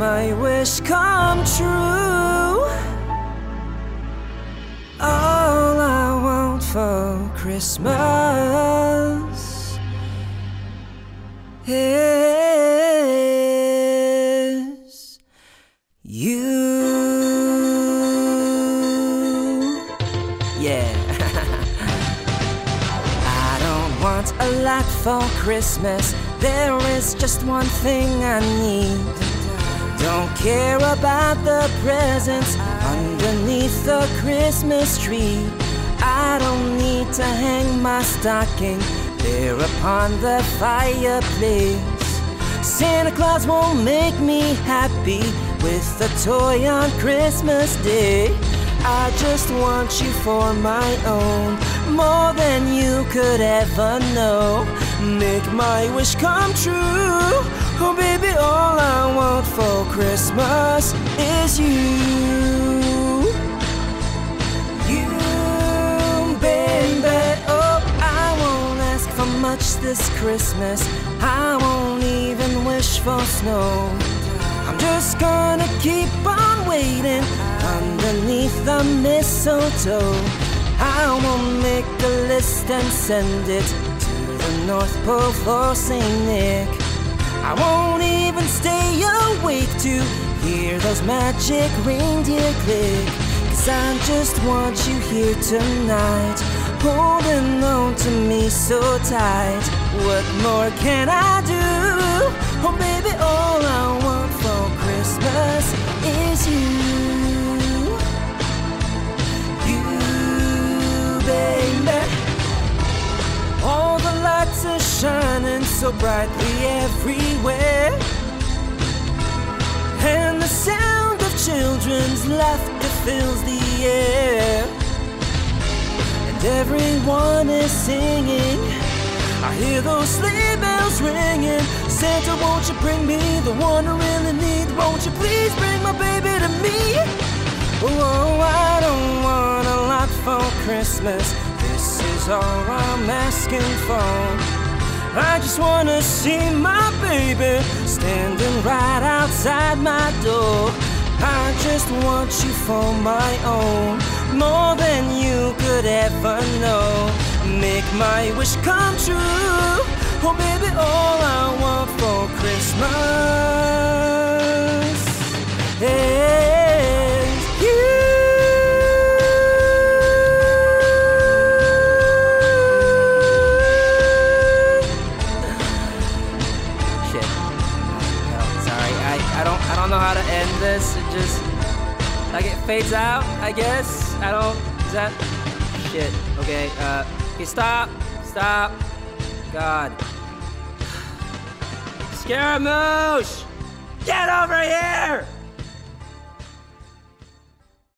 My wish come true. All I want for Christmas is you. Yeah. I don't want a lot for Christmas. There is just one thing I need. Don't care about the presents underneath the Christmas tree. I don't need to hang my stocking there upon the fireplace. Santa Claus won't make me happy with a toy on Christmas Day. I just want you for my own, more than you could ever know. Make my wish come true. Oh, baby, all I want for Christmas is you. You, baby. Oh, I won't ask for much this Christmas. I won't even wish for snow. I'm just gonna keep on waiting underneath the mistletoe. I will make a list and send it to the North Pole for St. Nick. I won't even stay those magic reindeer click. Cause I just want you here tonight, holding on to me so tight. What more can I do? Oh, baby, all I want for Christmas is you. You, baby. All the lights are shining so brightly everywhere. Fills the air. And everyone is singing. I hear those sleigh bells ringing. Santa, won't you bring me the one I really need? Won't you please bring my baby to me? Oh, I don't want a lot for Christmas. This is all I'm asking for. I just wanna see my baby standing right outside my door. I just want you for my own, more than you could ever know. Make my wish come true. Oh, baby, all I want for Christmas is you. I don't I don't know how to end this. It just like it fades out, I guess. I don't is that shit. Okay, uh okay, stop. Stop. God. Scaramouche! Get over here!